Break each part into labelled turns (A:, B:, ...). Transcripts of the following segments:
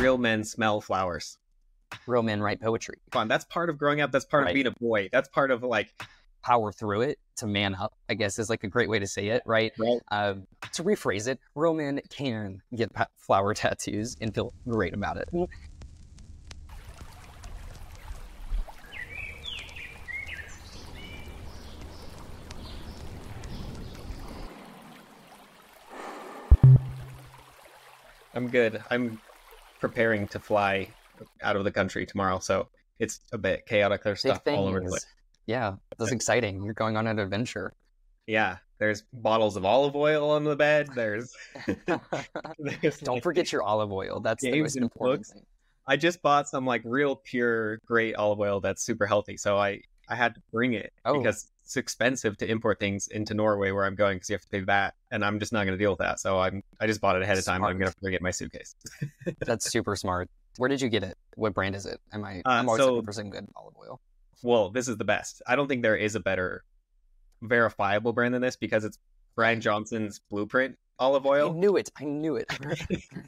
A: Real men smell flowers.
B: Real men write poetry.
A: Fun. That's part of growing up. That's part
B: Right.
A: of being a boy. That's part of like
B: Power through it to man up, I guess is like a great way to say it, right?
A: right.
B: Um, to rephrase it, real men can get flower tattoos and feel great about it.
A: I'm good. I'm preparing to fly out of the country tomorrow, so it's a bit chaotic. There's
B: Big
A: stuff all over the place.
B: Yeah, that's exciting. You're going on an adventure.
A: Yeah, there's bottles of olive oil on the bed. There's, there's
B: Don't
A: like-
B: forget your olive oil. That's the most important
A: books.
B: thing.
A: I just bought some like real pure great olive oil that's super healthy, so I I had to bring it
B: Oh.
A: because it's expensive to import things into Norway where I'm going because you have to pay that, and I'm just not going to deal with that. So I'm I just bought it ahead of time. and I'm going to bring it in my suitcase.
B: That's super smart. Where did you get it? What brand is it? Am I?
A: Uh,
B: I'm always
A: so-
B: looking for some good olive oil.
A: Well, this is the best. I don't think there is a better verifiable brand than this because it's Brian Johnson's Blueprint olive oil.
B: I knew it. I knew it.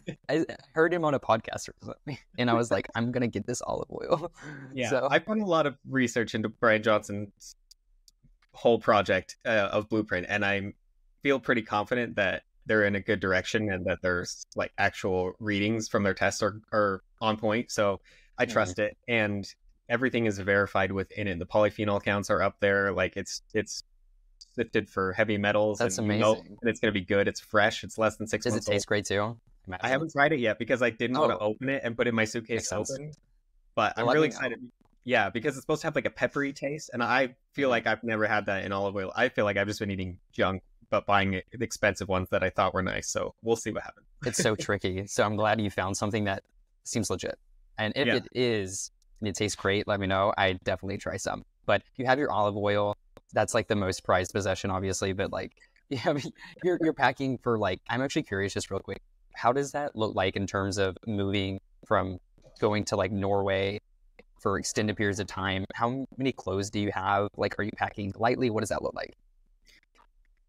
B: I heard him on a podcast or something, and I was like, I'm gonna get this olive oil.
A: Yeah,
B: So
A: I've done a lot of research into Brian Johnson's whole project uh, of Blueprint, and I feel pretty confident that they're in a good direction and that there's like actual readings from their tests are, are on point. So I
B: Mhm.
A: trust it, and everything is verified within it. The polyphenol counts are up there. Like it's it's sifted for heavy metals.
B: That's
A: and you know-
B: amazing.
A: and it's gonna be good. It's fresh. It's less than six
B: does it
A: months old.
B: taste great too?
A: I haven't tried it yet because I didn't want to
B: Oh.
A: open it and put it in my suitcase open. But I'm really excited. Yeah, because it's supposed to have like a peppery taste, and I feel
B: Mhm.
A: like I've never had that in olive oil. I feel like I've just been eating junk, but buying the expensive ones that I thought were nice. So we'll see what happens.
B: It's so tricky. So I'm glad you found something that seems legit. And if
A: Yeah.
B: it is and it tastes great, let me know. I definitely try some. But you have your olive oil. That's like the most prized possession, obviously. But like, yeah, you're you're packing for like. I'm actually curious, just real quick. How does that look like in terms of moving from going to like Norway for extended periods of time? How many clothes do you have? Like, are you packing lightly? What does that look like?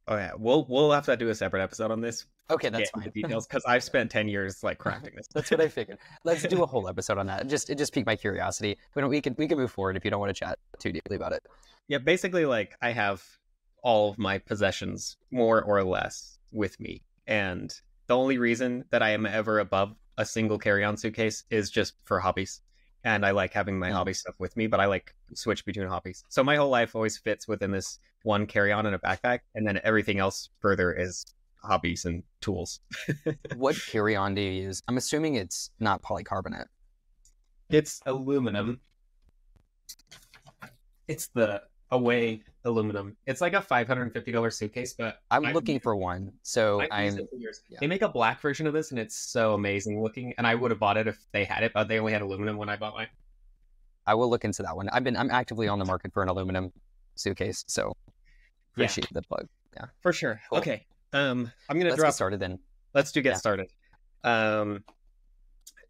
A: Oh yeah, we'll we'll have to do a separate episode on this.
B: Okay, that's fine.
A: Details because I've spent ten years like crafting this.
B: That's what I figured. Let's do a whole episode on that. It just it just piqued my curiosity. We don't, we can we can move forward if you don't want to chat too deeply about it.
A: Yeah, basically, like I have all of my possessions more or less with me, and the only reason that I am ever above a single carry-on suitcase is just for hobbies, and I like having my
B: Mm.
A: hobby stuff with me. But I like switch between hobbies, so my whole life always fits within this one carry-on and a backpack, and then everything else further is hobbies and tools.
B: What carry on do you use? I'm assuming it's not polycarbonate.
A: It's aluminum. It's the Away aluminum. It's like a five hundred and fifty dollars suitcase, but
B: I'm
A: I've
B: looking for one. So I'm. yeah.
A: They make a black version of this, and it's so amazing looking. And I would have bought it if they had it, but they only had aluminum when I bought mine.
B: I will look into that one. I've been I'm actively on the market for an aluminum suitcase. So
A: Yeah.
B: appreciate the plug.
A: Yeah, for sure.
B: Cool.
A: Okay. Um, I'm gonna
B: Let's
A: drop.
B: get started then.
A: Let's do get
B: Yeah.
A: started. Um,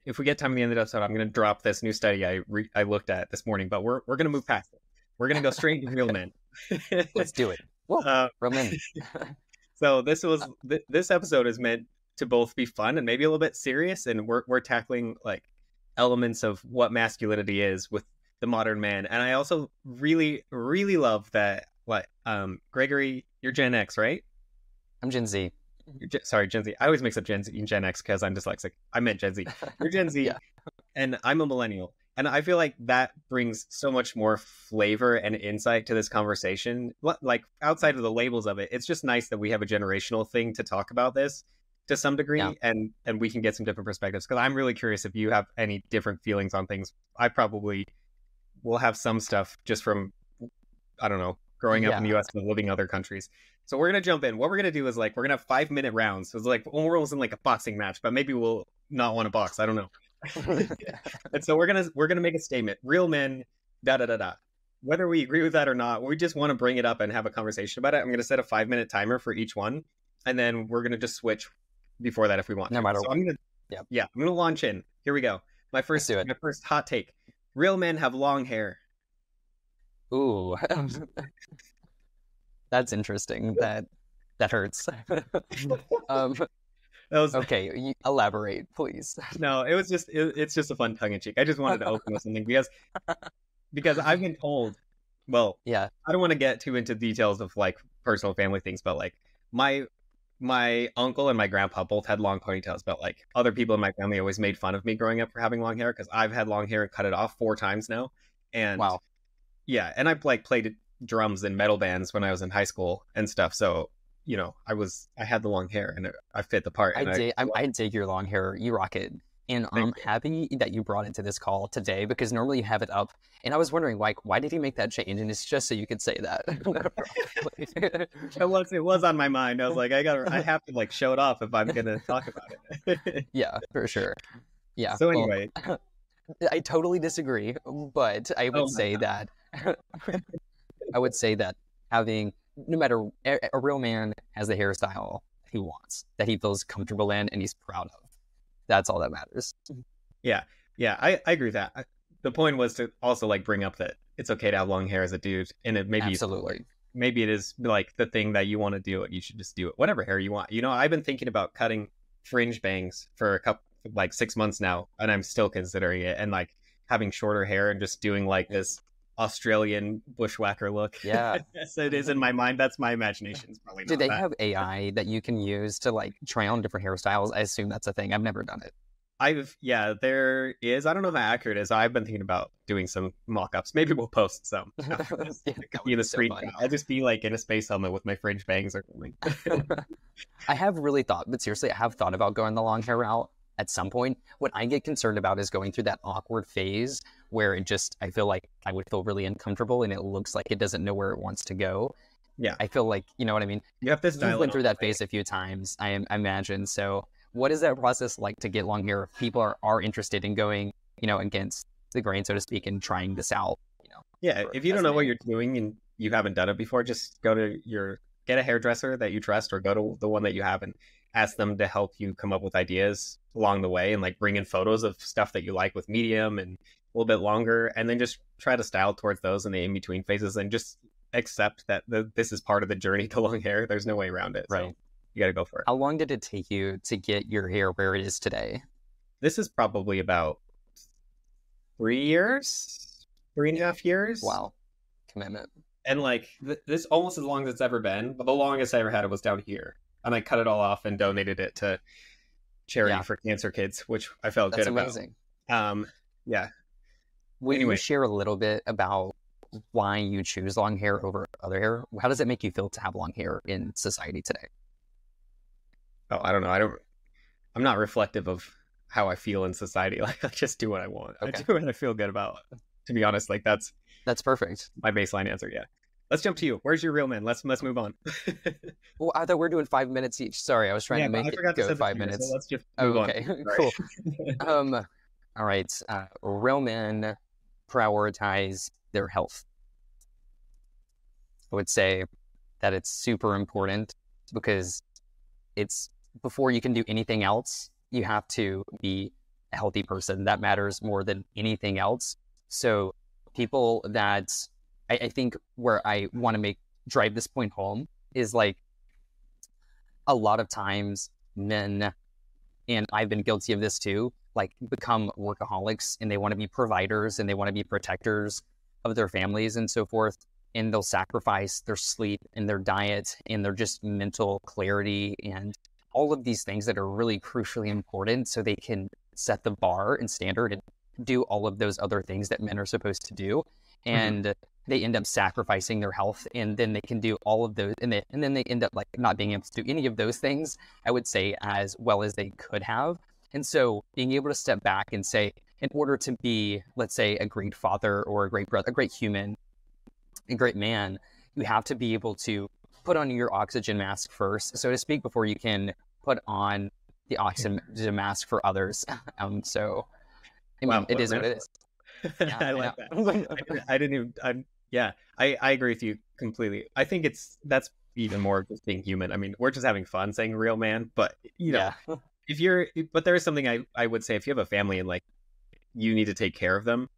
A: if we get time at the end of the episode, I'm gonna drop this new study I re- I looked at this morning, but we're we're gonna move past it. We're gonna go straight into real men.
B: Let's do it. Whoa,
A: uh,
B: Roman.
A: So this was th- this episode is meant to both be fun and maybe a little bit serious, and we're we're tackling like elements of what masculinity is with the modern man. And I also really really love that What um Gregory, you're Gen X, right?
B: I'm Gen Z.
A: Gen- sorry, Gen Z. I always mix up Gen Z and Gen X because I'm dyslexic. I meant Gen Z. You're Gen Z,
B: Yeah.
A: and I'm a millennial. And I feel like that brings so much more flavor and insight to this conversation. Like outside of the labels of it, it's just nice that we have a generational thing to talk about this to some degree,
B: Yeah.
A: and and we can get some different perspectives. Because I'm really curious if you have any different feelings on things. I probably will have some stuff just from I don't know growing up in the U.S. and living in other countries. So we're gonna jump in. What we're gonna do is like we're gonna have five minute rounds. So it's like we're almost in like a boxing match, but maybe we'll not want to box. I don't know. and so we're gonna we're gonna make a statement. Real men, da da da da. Whether we agree with that or not, we just want to bring it up and have a conversation about it. I'm gonna set a five minute timer for each one, and then we're gonna just switch before that if we want.
B: No
A: to.
B: matter
A: so
B: what.
A: I'm gonna
B: Yeah.
A: yeah I'm gonna launch in. Here we go. My first
B: do it.
A: my first hot take. Real men have long hair.
B: Ooh. That's interesting. That that hurts. um,
A: was
B: okay. You elaborate, please.
A: no. It was just it, it's just a fun tongue in cheek. I just wanted to open with something because because I've been told. Well,
B: Yeah.
A: I don't want to get too into details of like personal family things, but like my my uncle and my grandpa both had long ponytails, but like other people in my family always made fun of me growing up for having long hair because I've had long hair and cut it off four times now. And
B: Wow.
A: yeah, and I've like played drums in metal bands when I was in high school and stuff. So you know, I was I had the long hair and it, I fit the part.
B: I dig, I, I dig your long hair. You rock it. And I'm
A: Thank um,
B: happy that you brought it to this call today because normally you have it up. And I was wondering, like, why did you make that change? And it's just so you could say that.
A: it was it was on my mind. I was like, I got I have to like show it off if I'm gonna talk about it.
B: yeah, for sure. Yeah.
A: so
B: well,
A: anyway,
B: I totally disagree, but I oh would
A: Oh
B: say that I would say that having no matter a, a real man has the hairstyle he wants, that he feels comfortable in and he's proud of. That's all that matters.
A: yeah, I, I agree with that. I, the point was to also like bring up that it's okay to have long hair as a dude, and it maybe
B: Absolutely.
A: maybe it is like the thing that you want to do, and you should just do it. Whatever hair you want. You know, I've been thinking about cutting fringe bangs for a couple like six months now, and I'm still considering it, and like having shorter hair and just doing like this Australian bushwhacker look.
B: Yeah.
A: yes, it is in my mind. That's my imagination. It's probably not
B: Do they
A: that.
B: have AI that you can use to like try on different hairstyles? I assume that's a thing. I've never done it.
A: I've yeah, there is. I don't know how accurate it is. I've been thinking about doing some mock-ups. Maybe we'll post some.
B: Yeah,
A: It
B: that
A: could be
B: would
A: the
B: so
A: screen.
B: fun.
A: I'll just be like in a space helmet with my fringe bangs or something.
B: I have really thought, but seriously, I have thought about going the long hair route at some point. What I get concerned about is going through that awkward phase where it just, I feel like I would feel really uncomfortable and it looks like it doesn't know where it wants to go.
A: Yeah.
B: I feel like, you know what I mean?
A: you have to
B: You've went through that phase a few times, I, I imagine. So, what is that process like to get long hair? If people are, are interested in going, you know, against the grain, so to speak, and trying this out. You know,
A: Yeah, if you don't know what you're doing and you haven't done it before, just go to your get a hairdresser that you trust, or go to the one that you have and ask them to help you come up with ideas along the way, and like bring in photos of stuff that you like with medium and a little bit longer, and then just try to style towards those in the in between phases, and just accept that the, this is part of the journey to long hair. There's no way around it. So
B: Right.
A: you got to go for it.
B: How long did it take you to get your hair where it is today?
A: This is probably about three years, three and a half years.
B: Wow. Commitment.
A: and like th- this almost as long as it's ever been but the longest i ever had it was down here and i cut it all off and donated it to charity
B: Yeah.
A: for cancer kids which i felt
B: That's
A: good
B: amazing.
A: about um yeah
B: Will
A: Anyway.
B: you share a little bit about why you choose long hair over other hair? How does it make you feel to have long hair in society today?
A: oh i don't know i don't i'm not reflective of how i feel in society like i just do what i want i do what i feel good about to be honest like that's
B: That's perfect.
A: my baseline answer yeah let's jump to you where's your real man let's let's move on
B: Well, I thought we are doing five minutes each. Sorry, I was trying
A: Yeah,
B: to make it go five minutes.
A: so let's just move on.
B: okay,
A: Sorry.
B: cool. Um, all right. Uh, real men prioritize their health. I would say that it's super important because it's before you can do anything else, you have to be a healthy person. That matters more than anything else. So, people that I, I think where I want to make drive this point home is like a lot of times men and I've been guilty of this too, like become workaholics and they want to be providers and they want to be protectors of their families and so forth. And they'll sacrifice their sleep and their diet and their just mental clarity and all of these things that are really crucially important so they can set the bar and standard and do all of those other things that men are supposed to do. Mm-hmm. And they end up sacrificing their health and then they can do all of those and, they, and then they end up like not being able to do any of those things I would say, as well as they could have. And so being able to step back and say, in order to be, let's say, a great father or a great brother, a great human, a great man, you have to be able to put on your oxygen mask first, so to speak, before you can put on the oxygen mask for others. Um, so, I mean,
A: Wow,
B: it is what it is. Yeah,
A: I like
B: know.
A: that. I didn't even. I, yeah, I, I agree with you completely. I think it's that's even more of just being human. I mean, we're just having fun saying real man, but you know,
B: yeah.
A: if you're, but there is something I I would say if you have a family and like you need to take care of them,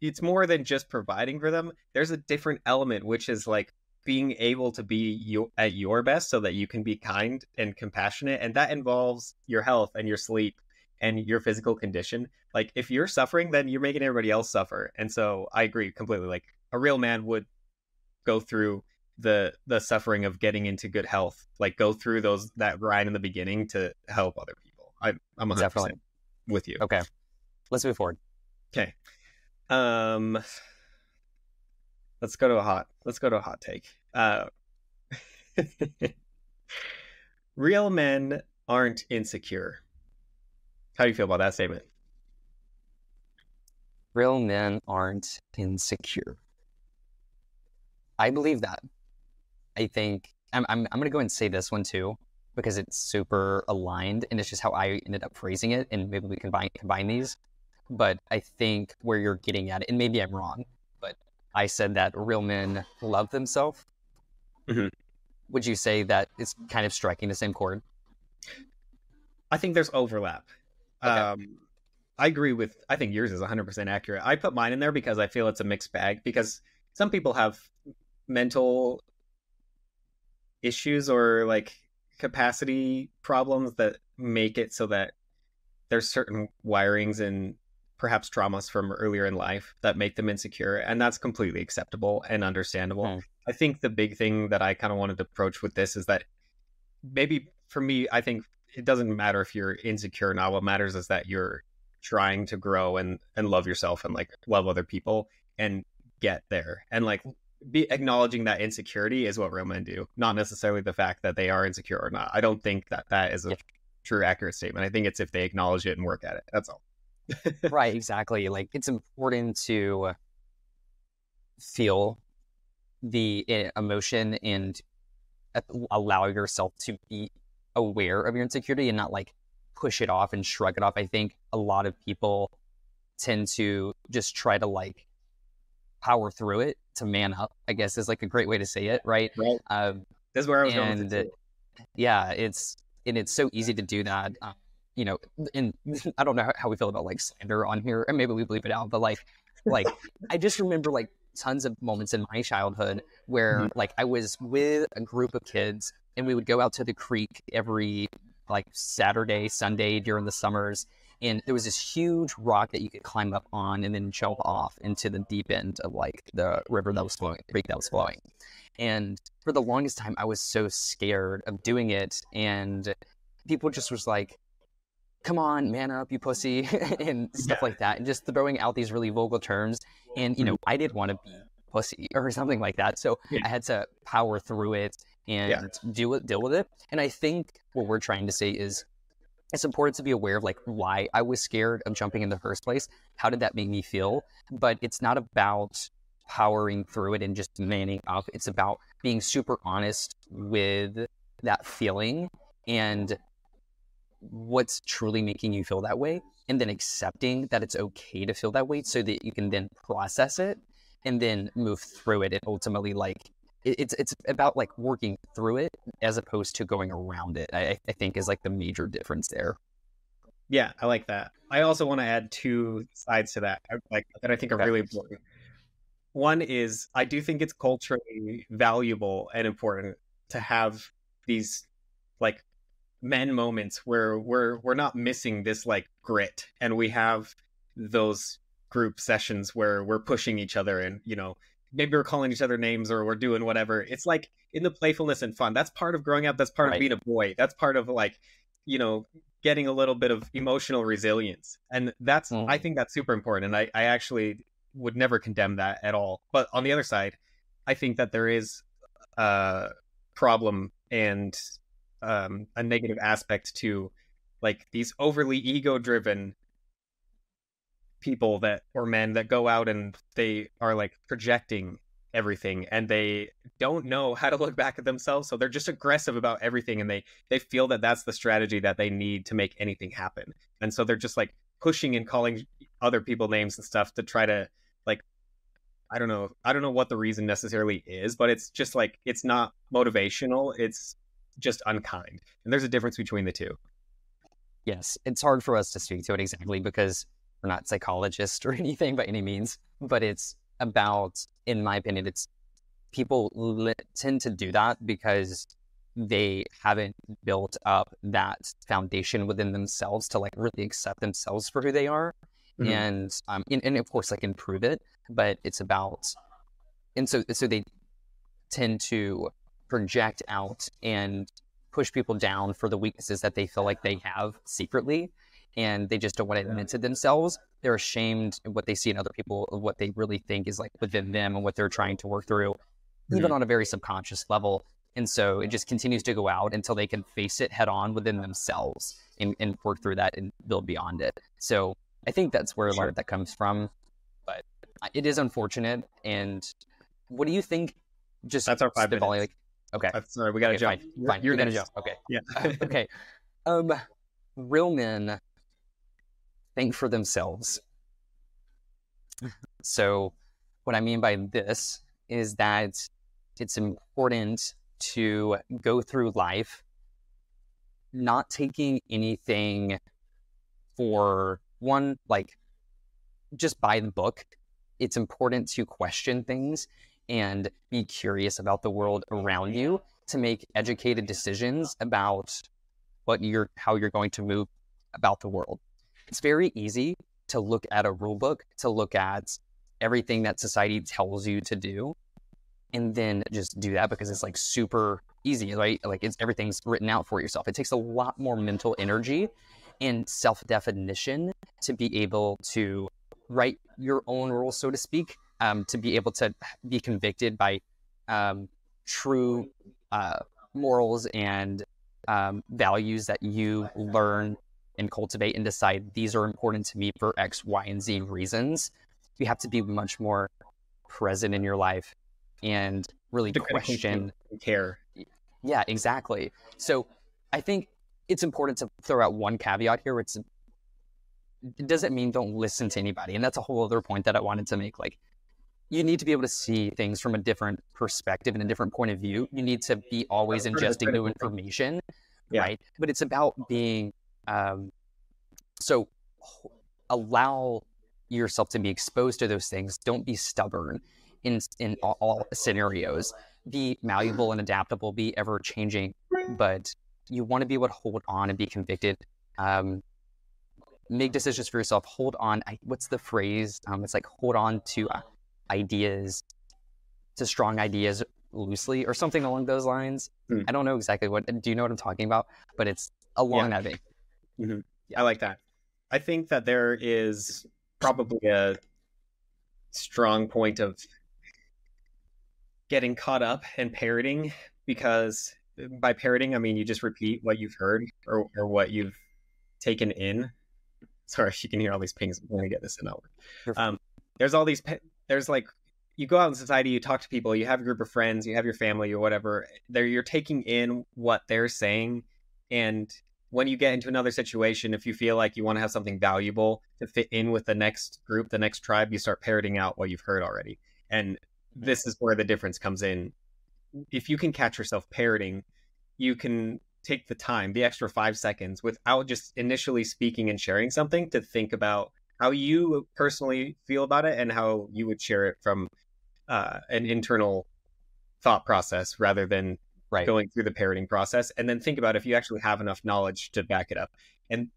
A: it's more than just providing for them. There's a different element which is like being able to be you at your best so that you can be kind and compassionate and that involves your health and your sleep and your physical condition like if you're suffering then you're making everybody else suffer and so i agree completely like a real man would go through the the suffering of getting into good health like go through those that grind in the beginning to help other people. I, i'm 100% Definitely. with you.
B: Okay. Let's move forward.
A: Okay. Um let's go to a hot let's go to a hot take. Uh real men aren't insecure. How do you feel about that statement?
B: Real men aren't insecure i believe that i think i'm, I'm, I'm gonna go and say this one too because it's super aligned and it's just how i ended up phrasing it and maybe we can combine, combine these but i think where you're getting at it and maybe i'm wrong but I said that real men love themselves. Mm-hmm. Would you say that it's kind of striking the same chord?
A: I think there's overlap. Okay. Um, I agree with. I think yours is 100% accurate. I put mine in there because I feel it's a mixed bag. Because some people have mental issues or like capacity problems that make it so that there's certain wirings and perhaps traumas from earlier in life that make them insecure and that's completely acceptable and understandable. Mm. i think the big thing that i kind of wanted to approach with this is that maybe for me i think it doesn't matter if you're insecure or not. What matters is that you're trying to grow and and love yourself and like love other people and get there. And like be acknowledging that insecurity is what real men do not necessarily the fact that they are insecure or not i don't think that that is a yeah. true accurate statement i think it's if they acknowledge it and work at it that's all
B: right, exactly. Like it's important to feel the eh, emotion and allow yourself to be aware of your insecurity and not like push it off and shrug it off. I think a lot of people tend to just try to like power through it to man up, I guess is like a great way to say it, right?
A: Right. Um, That's where I was
B: and,
A: going.
B: Yeah, it's and it's so easy to do that. Um, you know, and I don't know how we feel about like slander on here, and maybe we believe it out, but like, like I just remember like tons of moments in my childhood where mm-hmm. like I was with a group of kids and we would go out to the creek every like Saturday, Sunday during the summers. And there was this huge rock that you could climb up on and then jump off into the deep end of like the river that was flowing, the creek that was flowing. And for the longest time, I was so scared of doing it. And people just was like, come on, man up, you pussy, and stuff yeah. like that, and just throwing out these really vulgar terms. And you know, mm-hmm. I did want to be pussy or something like that, so yeah. I had to power through it and yeah. deal with deal with it. And I think what we're trying to say is it's important to be aware of like why I was scared of jumping in the first place. How did that make me feel? But it's not about powering through it and just manning up. It's about being super honest with that feeling and what's truly making you feel that way and then accepting that it's okay to feel that way so that you can then process it and then move through it and ultimately like it's it's about like working through it as opposed to going around it i, I think is like the major difference there.
A: Yeah i like that. I also want to add two sides to that like that i think are okay. really important. One is i do think it's culturally valuable and important to have these like men moments where we're we're not missing this like grit and we have those group sessions where we're pushing each other and you know maybe we're calling each other names or we're doing whatever. It's like in the playfulness and fun. That's part of growing up. That's part right. of being a boy. That's part of like you know getting a little bit of emotional resilience. And that's mm. i think that's super important. And I, I actually would never condemn that at all. But on the other side i think that there is a problem and um, a negative aspect to like these overly ego driven people that or men that go out and they are like projecting everything and they don't know how to look back at themselves so they're just aggressive about everything and they they feel that that's the strategy that they need to make anything happen and so they're just like pushing and calling other people names and stuff to try to like i don't know i don't know what the reason necessarily is but it's just like it's not motivational it's just unkind. And there's a difference between the two.
B: Yes, it's hard for us to speak to it exactly because we're not psychologists or anything by any means, but it's about, in my opinion, it's people li- tend to do that because they haven't built up that foundation within themselves to like really accept themselves for who they are mm-hmm. and um and, and, of course like improve it but it's about and so so they tend to project out and push people down for the weaknesses that they feel like they have secretly and they just don't want to admit to themselves they're ashamed of what they see in other people of what they really think is like within them and what they're trying to work through mm-hmm. even on a very subconscious level and so it just continues to go out until they can face it head on within themselves and, and work through that and build beyond it. So I think that's where a lot of that comes from. But it is unfortunate. And what do you think? Just
A: that's our five minutes. Like,
B: okay.
A: I'm sorry, we got to
B: okay,
A: jump.
B: Fine. You're, fine. You're, You're gonna jump. Okay.
A: Yeah.
B: okay. Um, real men think for themselves. So, what I mean by this is that it's important to go through life not taking anything for one, like just by the book. It's important to question things and be curious about the world around you to make educated decisions about what you're how you're going to move about the world. It's very easy to look at a rule book, to look at everything that society tells you to do and then just do that because it's like super easy, right? Like it's everything's written out for yourself. It takes a lot more mental energy and self definition to be able to write your own rules, so to speak, um, to be able to be convicted by um, true uh, morals and um, values that you learn and cultivate and decide these are important to me for X, Y, and Z reasons. You have to be much more present in your life and really to question
A: care.
B: Yeah, exactly. So I think it's important to throw out one caveat here. It's it doesn't mean don't listen to anybody, and that's a whole other point that I wanted to make. Like you need to be able to see things from a different perspective and a different point of view. You need to be always ingesting new information, yeah. right? But it's about being um, so allow yourself to be exposed to those things. Don't be stubborn in in all, all scenarios. Be malleable and adaptable. Be ever changing, but you want to be able to hold on and be convicted. Um, make decisions for yourself. Hold on. I, what's the phrase? Um, it's like hold on to uh, ideas, to strong ideas loosely, or something along those lines. Mm. I don't know exactly what. Do you know what I'm talking about? But it's along yeah. that vein.
A: Mm-hmm. I like that. I think that there is probably a strong point of getting caught up and parroting because by parroting I mean you just repeat what you've heard or, or what you've taken in. Sorry, you can hear all these pings. I'm going to get this in over. Um, there's all these. There's like you go out in society, you talk to people, you have a group of friends, you have your family or whatever. There, you're taking in what they're saying, and when you get into another situation, if you feel like you want to have something valuable to fit in with the next group, the next tribe, you start parroting out what you've heard already. And this is where the difference comes in. If you can catch yourself parroting, you can take the time, the extra five seconds, without just initially speaking and sharing something to think about how you personally feel about it and how you would share it from uh, an internal thought process rather than right. going through the parroting process. And then think about if you actually have enough knowledge to back it up. And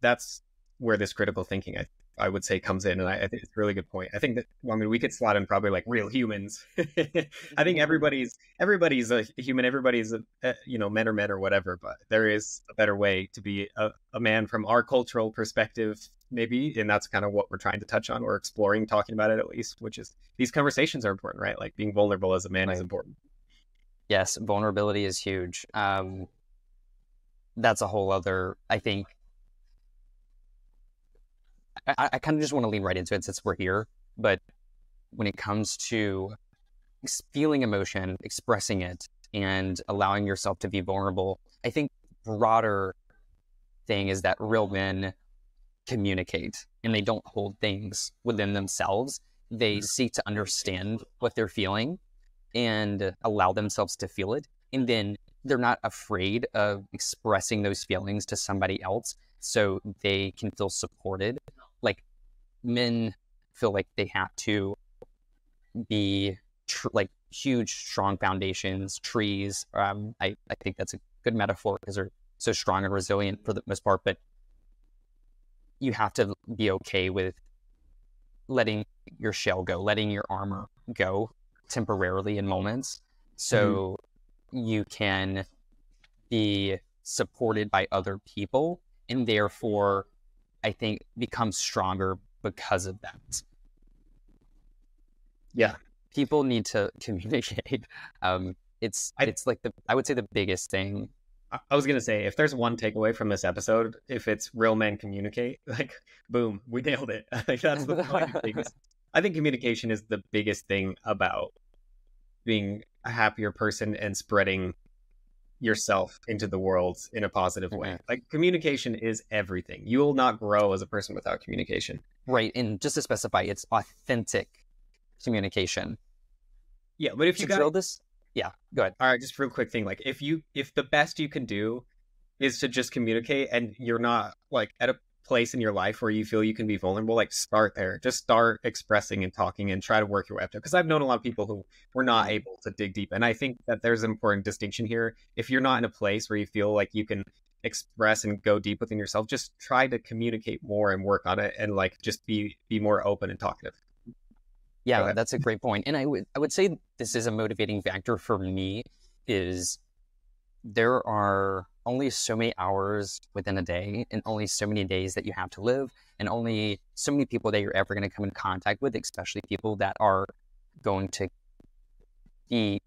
A: that's where this critical thinking, I I would say comes in, and I, I, think it's a really good point. I think that well, I mean we could slot in probably like real humans. I think mm-hmm. everybody's everybody's a human, everybody's a, a, you know men or men or whatever, but there is a better way to be a, a man from our cultural perspective, maybe, and that's kind of what we're trying to touch on or exploring, talking about it at least. Which is these conversations are important, right? Like being vulnerable as a man right. is important.
B: Yes, vulnerability is huge. Um, that's a whole other, I think, I, I kind of just want to lean right into it since we're here. But when it comes to feeling emotion, expressing it, and allowing yourself to be vulnerable, I think broader thing is that real men communicate and they don't hold things within themselves. They mm-hmm. seek to understand what they're feeling and allow themselves to feel it. And then they're not afraid of expressing those feelings to somebody else so they can feel supported like men feel like they have to be tr- like huge, strong foundations, trees. Um, I, I think that's a good metaphor because they're so strong and resilient for the most part. But you have to be okay with letting your shell go, letting your armor go temporarily in moments. So mm-hmm. you can be supported by other people and therefore I think become stronger because of that.
A: Yeah.
B: People need to communicate. Um, it's I, it's like the I would say the biggest thing.
A: I was gonna say if there's one takeaway from this episode, if it's real men communicate, like boom, we nailed it. Think that's the biggest. I think communication is the biggest thing about being a happier person and spreading yourself into the world in a positive way. Mm-hmm. Like communication is everything. You will not grow as a person without communication.
B: Right. And just to specify, it's authentic communication.
A: Yeah, but if you got
B: this, yeah, go ahead.
A: All right, just real quick thing. Like if you if the best you can do is to just communicate and you're not like at a place in your life where you feel you can be vulnerable, like start there. Just start expressing and talking and try to work your way up to. Because I've known a lot of people who were not mm-hmm. able to dig deep, and I think that there's an important distinction here. If you're not in a place where you feel like you can express and go deep within yourself, just try to communicate more and work on it, and like just be be more open and talkative.
B: Yeah, that's a great point. And I would I would say this is a motivating factor for me is there are only so many hours within a day and only so many days that you have to live and only so many people that you're ever going to come in contact with, especially people that are going to be,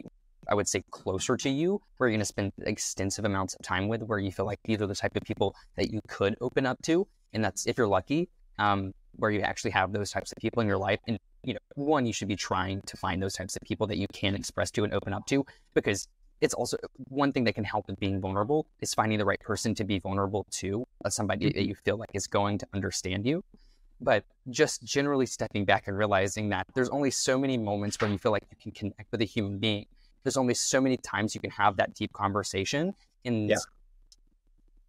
B: I would say, closer to you, where you're going to spend extensive amounts of time with, where you feel like these are the type of people that you could open up to. And that's if you're lucky, um, where you actually have those types of people in your life. And, you know, one, you should be trying to find those types of people that you can express to and open up to because it's also one thing that can help with being vulnerable is finding the right person to be vulnerable to, uh, somebody mm-hmm. that you feel like is going to understand you. But just generally stepping back and realizing that there's only so many moments where you feel like you can connect with a human being. There's only so many times you can have that deep conversation. And yeah.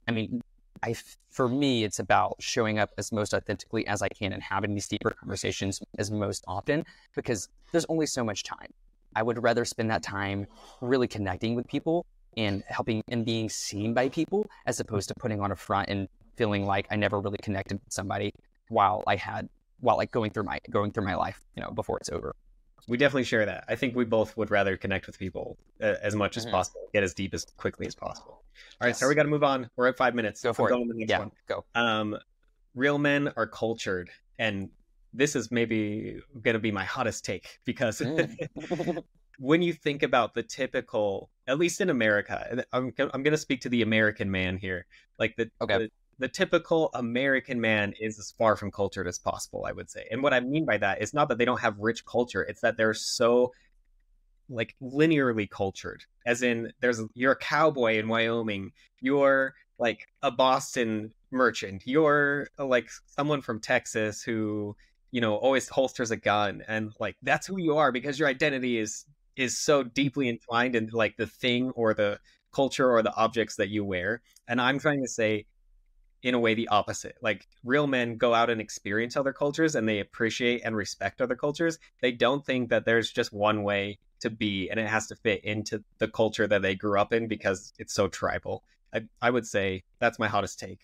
B: I mean, I, for me, it's about showing up as most authentically as I can and having these deeper conversations as most often because there's only so much time. I would rather spend that time really connecting with people and helping and being seen by people as opposed to putting on a front and feeling like I never really connected with somebody while I had while like going through my going through my life, you know, before it's over.
A: We definitely share that. I think we both would rather connect with people uh, as much as mm-hmm. possible, get as deep as quickly as possible. All right, yes. so we got to move on. We're at five minutes.
B: Go for
A: I'm
B: it. the next yeah, one. Go.
A: Um, real men are cultured, and this is maybe going to be my hottest take because when you think about the typical, at least in America, I'm, I'm going to speak to the American man here. Like the, okay. the, the typical American man is as far from cultured as possible, I would say. And what I mean by that is not that they don't have rich culture, it's that they're so like linearly cultured as in there's you're a cowboy in wyoming you're like a boston merchant you're like someone from texas who you know always holsters a gun and like that's who you are because your identity is is so deeply entwined in like the thing or the culture or the objects that you wear and i'm trying to say in a way the opposite. Like real men go out and experience other cultures and they appreciate and respect other cultures. They don't think that there's just one way to be and it has to fit into the culture that they grew up in because it's so tribal. I, I would say that's my hottest take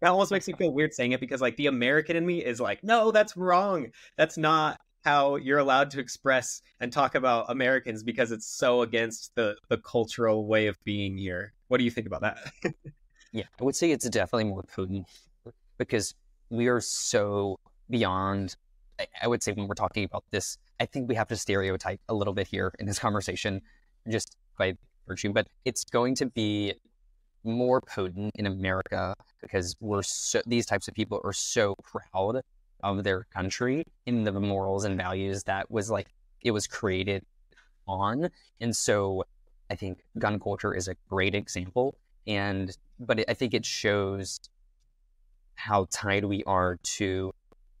A: that almost makes me feel weird saying it because like the American in me is like, no, that's wrong. That's not how you're allowed to express and talk about Americans because it's so against the the cultural way of being here. What do you think about that?
B: yeah, I would say it's definitely more potent because we are so beyond. I would say when we're talking about this, I think we have to stereotype a little bit here in this conversation, just by virtue. But it's going to be more potent in America because we're so, these types of people are so proud of their country in the morals and values that was like it was created on. And so I think gun culture is a great example. And but I think it shows how tied we are to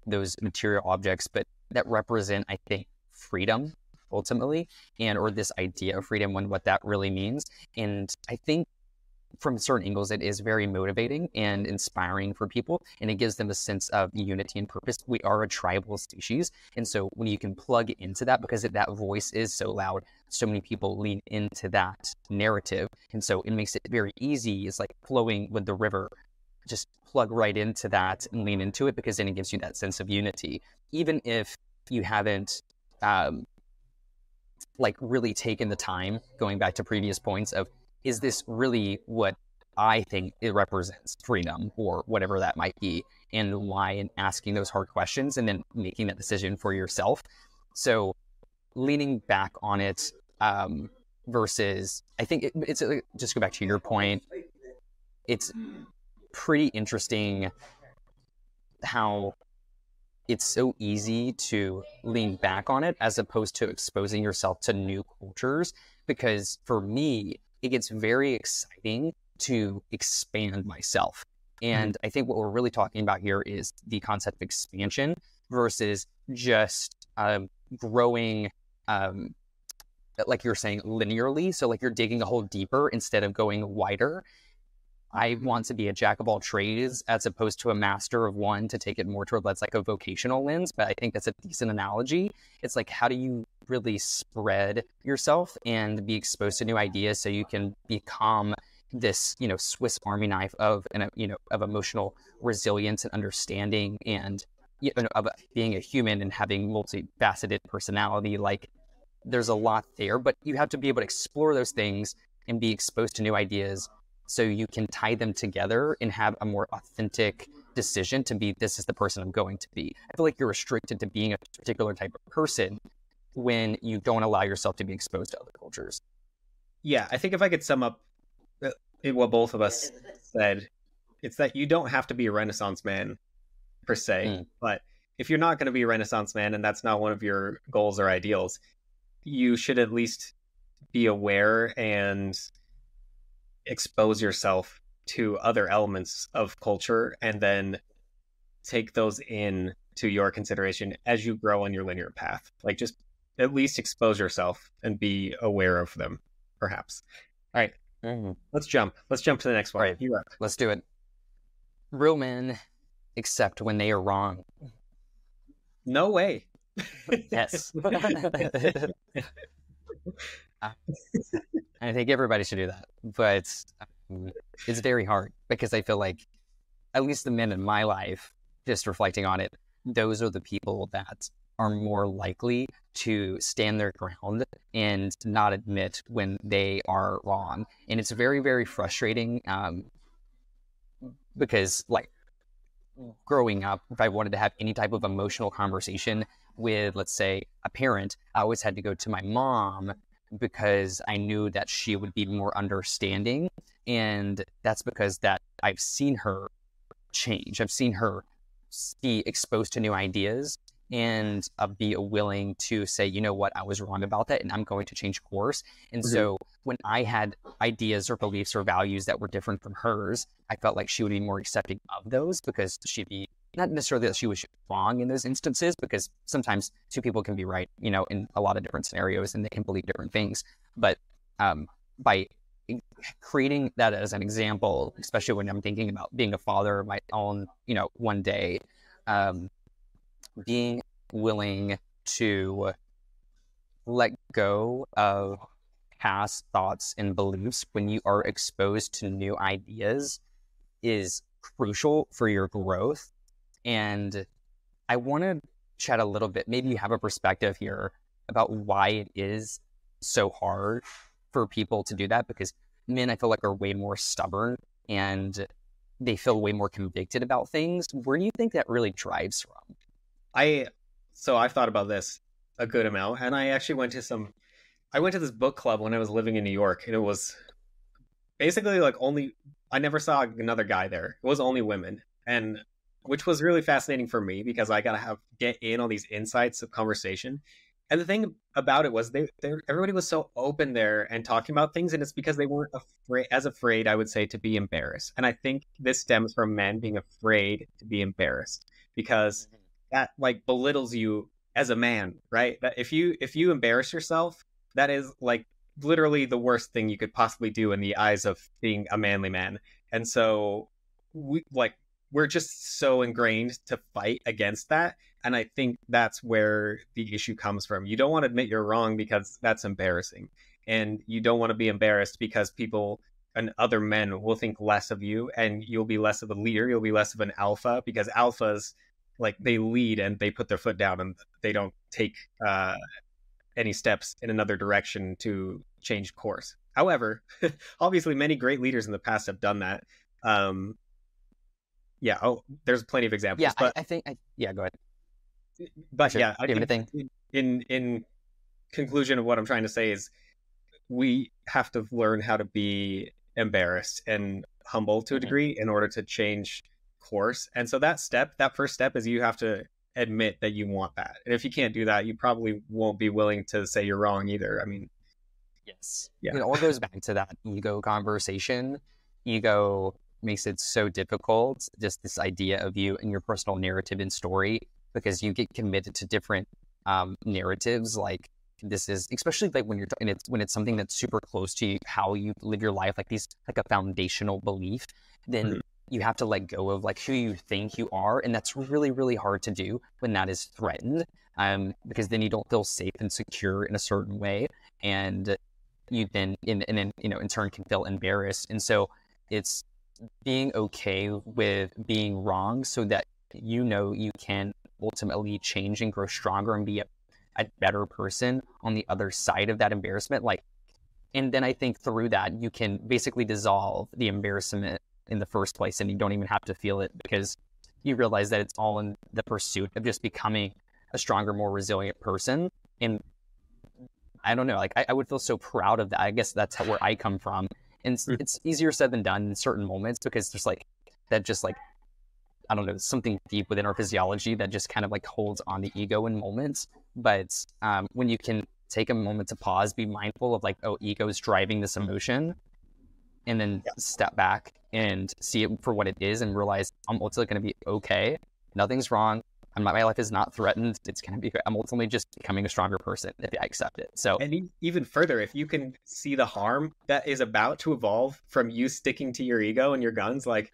B: those material objects, but that represent, I think, freedom ultimately, and or this idea of freedom and what that really means. And I think from certain angles, it is very motivating and inspiring for people, and it gives them a sense of unity and purpose. We are a tribal species, and so when you can plug into that, because that voice is so loud, so many people lean into that narrative, and so it makes it very easy. It's like flowing with the river. Just plug right into that and lean into it, because then it gives you that sense of unity, even if you haven't. Um, like really taken the time going back to previous points of is this really what I think it represents freedom or whatever that might be, and why, and asking those hard questions and then making that decision for yourself. So, leaning back on it um, versus, I think it, it's uh, just go back to your point. It's pretty interesting how it's so easy to lean back on it as opposed to exposing yourself to new cultures. Because for me, it gets very exciting to expand myself. Mm-hmm. And. I think what we're really talking about here is the concept of expansion versus just um, growing, um, like you're saying, linearly. So, like you're digging a hole deeper instead of going wider. I want to be a jack of all trades as opposed to a master of one to take it more toward like a vocational lens. But I think that's a decent analogy. It's like, how do you really spread yourself and be exposed to new ideas so you can become this, you know, Swiss Army knife of, an, you know, of emotional resilience and understanding and you know, of being a human and having multifaceted personality. Like there's a lot there, but you have to be able to explore those things and be exposed to new ideas so you can tie them together and have a more authentic decision to be this is the person I'm going to be. I feel like you're restricted to being a particular type of person when you don't allow yourself to be exposed to other cultures.
A: Yeah, I think if I could sum up uh, what both of us said, it's that you don't have to be a Renaissance man per se, mm. but if you're not going to be a Renaissance man and that's not one of your goals or ideals, you should at least be aware and expose yourself to other elements of culture and then take those in to your consideration as you grow on your linear path. Like just at least expose yourself and be aware of them, perhaps. All right, mm-hmm. let's jump. Let's jump to the next one.
B: All right, you Let's do it. Real men accept when they are wrong.
A: No way.
B: yes. I think everybody should do that, but it's very hard because I feel like, at least the men in my life, just reflecting on it, those are the people that are more likely to stand their ground and not admit when they are wrong. And it's very, very frustrating um, because, like, growing up, if I wanted to have any type of emotional conversation with, let's say, a parent, I always had to go to my mom because I knew that she would be more understanding. And that's because that I've seen her change. I've seen her be exposed to new ideas and uh, be willing to say, you know what, I was wrong about that and I'm going to change course. And mm-hmm. so when I had ideas or beliefs or values that were different from hers, I felt like she would be more accepting of those because she'd be not necessarily that she was wrong in those instances, because sometimes two people can be right, you know, in a lot of different scenarios and they can believe different things. But um, by creating that as an example, especially when I'm thinking about being a father of my own, you know, one day, um, being willing to let go of past thoughts and beliefs when you are exposed to new ideas is crucial for your growth and I want to chat a little bit. Maybe you have a perspective here about why it is so hard for people to do that because men, I feel like, are way more stubborn and they feel way more convicted about things. Where do you think that really drives from?
A: I so I've thought about this a good amount, and I actually went to some. I went to this book club when I was living in New York, and it was basically like only. I never saw another guy there. It was only women, and which was really fascinating for me because I got to have get in on these insights of conversation. And the thing about it was they, they everybody was so open there and talking about things, and it's because they weren't afraid, as afraid, I would say, to be embarrassed. And I think this stems from men being afraid to be embarrassed because mm-hmm. that like belittles you as a man, right? That if you if you embarrass yourself, that is like literally the worst thing you could possibly do in the eyes of being a manly man. And so we like we're just so ingrained to fight against that. And I think that's where the issue comes from. You don't want to admit you're wrong because that's embarrassing. And you don't want to be embarrassed because people and other men will think less of you and you'll be less of a leader. You'll be less of an alpha because alphas, like, they lead and they put their foot down and they don't take uh, any steps in another direction to change course. However, obviously, many great leaders in the past have done that. Um, yeah. Oh, there's plenty of examples.
B: Yeah,
A: but
B: I, I think. I, yeah, go ahead.
A: But
B: Sure.
A: yeah, I
B: Do you have
A: think in in conclusion of what I'm trying to say is we have to learn how to be embarrassed and humble to a
B: Mhm.
A: degree in order to change course. And so that step, that first step is you have to admit that you want that. And if you can't do that, you probably won't be willing to say you're wrong either. I mean,
B: Yes.
A: Yeah.
B: It all goes back to that ego conversation. Ego makes it so difficult, just this idea of you and your personal narrative and story, because you get committed to different um, narratives. Like this is, especially like when you're talking, it's when it's something that's super close to you, how you live your life, like these, like a foundational belief, then
A: Mhm.
B: you have to let go of like who you think you are. And that's really, really hard to do when that is threatened. Um, because then you don't feel safe and secure in a certain way. And you then in and then you know in turn can feel embarrassed and so it's being okay with being wrong so that you know you can ultimately change and grow stronger and be a, a better person on the other side of that embarrassment like and then i think through that you can basically dissolve the embarrassment in the first place and you don't even have to feel it because you realize that it's all in the pursuit of just becoming a stronger more resilient person and I don't know, like I, I would feel so proud of that. I guess that's how, where I come from. And it's,
A: Mm.
B: it's easier said than done in certain moments because there's like that just like I don't know, something deep within our physiology that just kind of like holds on the ego in moments. But um, when you can take a moment to pause, be mindful of like, oh, ego is driving this emotion, and then step back and see it for what it is and realize I'm ultimately going to be okay. Nothing's wrong. Not, my life is not threatened. It's going to be, I'm ultimately just becoming a stronger person if I accept it. So,
A: and even further, if you can see the harm that is about to evolve from you sticking to your ego and your guns, like,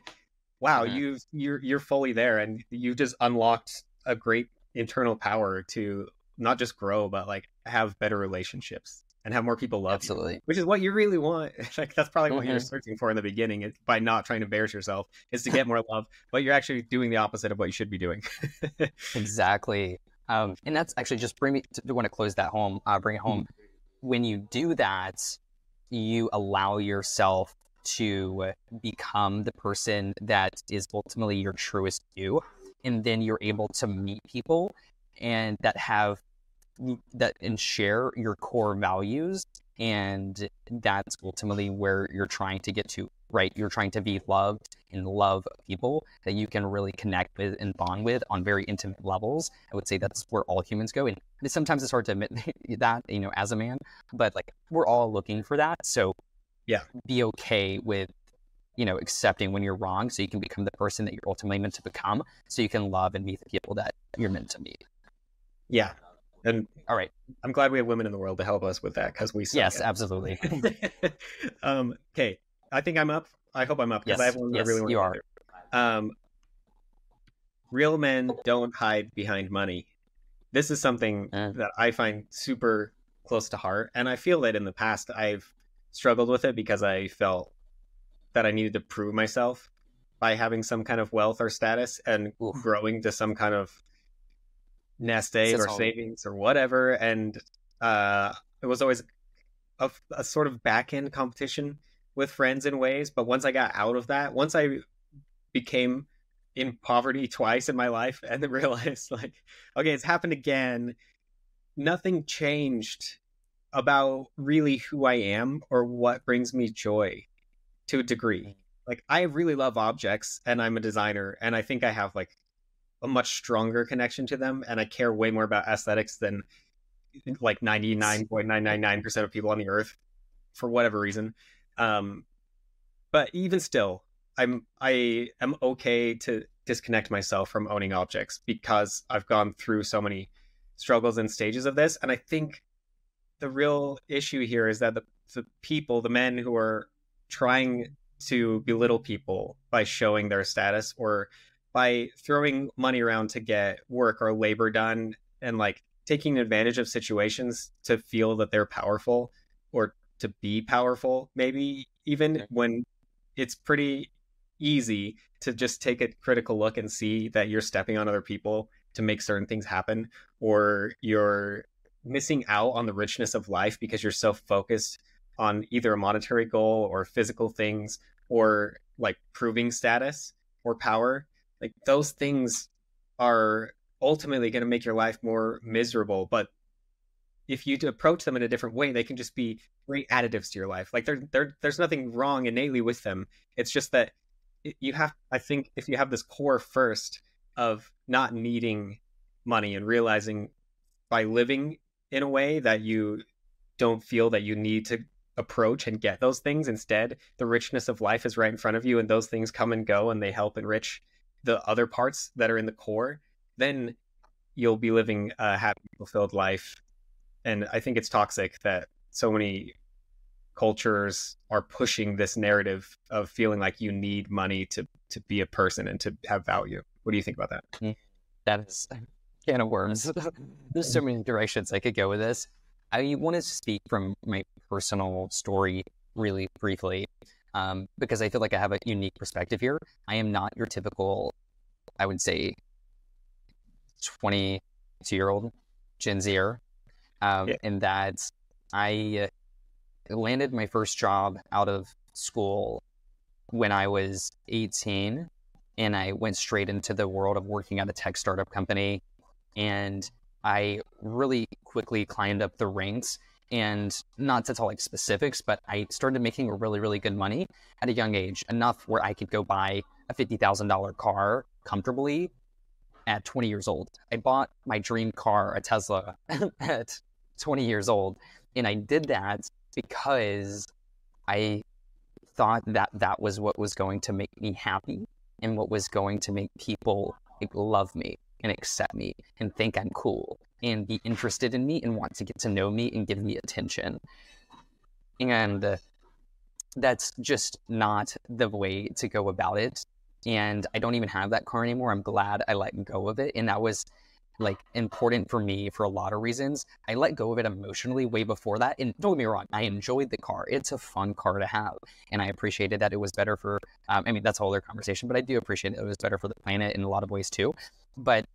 A: wow,
B: Mhm.
A: you you're you're fully there, and you just unlocked a great internal power to not just grow, but like have better relationships and have more people love you. Which is what you really want. like that's probably what you're
B: Mhm.
A: searching for in the beginning is by not trying to embarrass yourself is to get more love, but you're actually doing the opposite of what you should be doing.
B: Exactly. Um, and that's actually just bring me to, to want to close that home, uh, bring it home. When you do that, you allow yourself to become the person that is ultimately your truest you. And then you're able to meet people and that have that and share your core values. And that's ultimately where you're trying to get to, right? You're trying to be loved and love people that you can really connect with and bond with on very intimate levels. I would say that's where all humans go. And sometimes it's hard to admit that, you know, as a man, but like we're all looking for that. So
A: Yeah.
B: be okay with, you know, accepting when you're wrong so you can become the person that you're ultimately meant to become so you can love and meet the people that you're meant to meet.
A: yeah. And
B: All right.
A: I'm glad we have women in the world to help us with that because we
B: Yes,
A: at
B: absolutely.
A: um, okay, I think I'm up. I hope I'm up because I
B: Yes,
A: have one I
B: yes,
A: really want
B: you are.
A: Um, real men don't hide behind money. This is something
B: Mm.
A: that I find super close to heart, and I feel that in the past I've struggled with it because I felt that I needed to prove myself by having some kind of wealth or status and
B: Oof.
A: growing to some kind of nest egg or
B: home.
A: savings or whatever. And uh, it was always a, a sort of back end competition with friends in ways. But once I got out of that, once I became in poverty twice in my life and then realized, like, okay, it's happened again, nothing changed about really who I am or what brings me joy to a degree. Like, I really love objects and I'm a designer, and I think I have like a much stronger connection to them, and I care way more about aesthetics than like 99.999% of people on the earth for whatever reason. Um, but even still, I'm I am okay to disconnect myself from owning objects because I've gone through so many struggles and stages of this, and I think the real issue here is that the the people, the men who are trying to belittle people by showing their status or by throwing money around to get work or labor done and like taking advantage of situations to feel that they're powerful or to be powerful maybe even when it's pretty easy to just take a critical look and see that you're stepping on other people to make certain things happen or you're missing out on the richness of life because you're so focused on either a monetary goal or physical things or like proving status or power like those things are ultimately going to make your life more miserable but if you approach them in a different way they can just be great additives to your life. Like there, there there's nothing wrong innately with them. It's just that you have i think if you have this core first of not needing money and realizing by living in a way that you don't feel that you need to approach and get those things instead the richness of life is right in front of you and those things come and go and they help enrich the other parts that are in the core then you'll be living a happy fulfilled life. And i think it's toxic that so many cultures are pushing this narrative of feeling like you need money to to be a person and to have value. What do you think about that?
B: Mm, that is a can of worms. There's so many directions i could go with this. I want to speak from my personal story really briefly um, because I feel like I have a unique perspective here. I am not your typical, I would say, 22 year old Gen Zer, um, yeah. in that I landed my first job out of school when I was 18 and I went straight into the world of working at a tech startup company. And I really quickly climbed up the ranks and not to tell like specifics, but I started making really, really good money at a young age, enough where I could go buy a $50,000 car comfortably at 20 years old. I bought my dream car, a Tesla, at 20 years old. And I did that because I thought that that was what was going to make me happy and what was going to make people like, love me and accept me and think I'm cool and be interested in me and want to get to know me and give me attention. And that's just not the way to go about it. And I don't even have that car anymore. I'm glad I let go of it. And that was like important for me for a lot of reasons. I let go of it emotionally way before that. And don't get me wrong, I enjoyed the car. It's a fun car to have. And I appreciated that it was better for, um, I mean, that's a whole other conversation, but I do appreciate it. It was better for the planet in a lot of ways too. But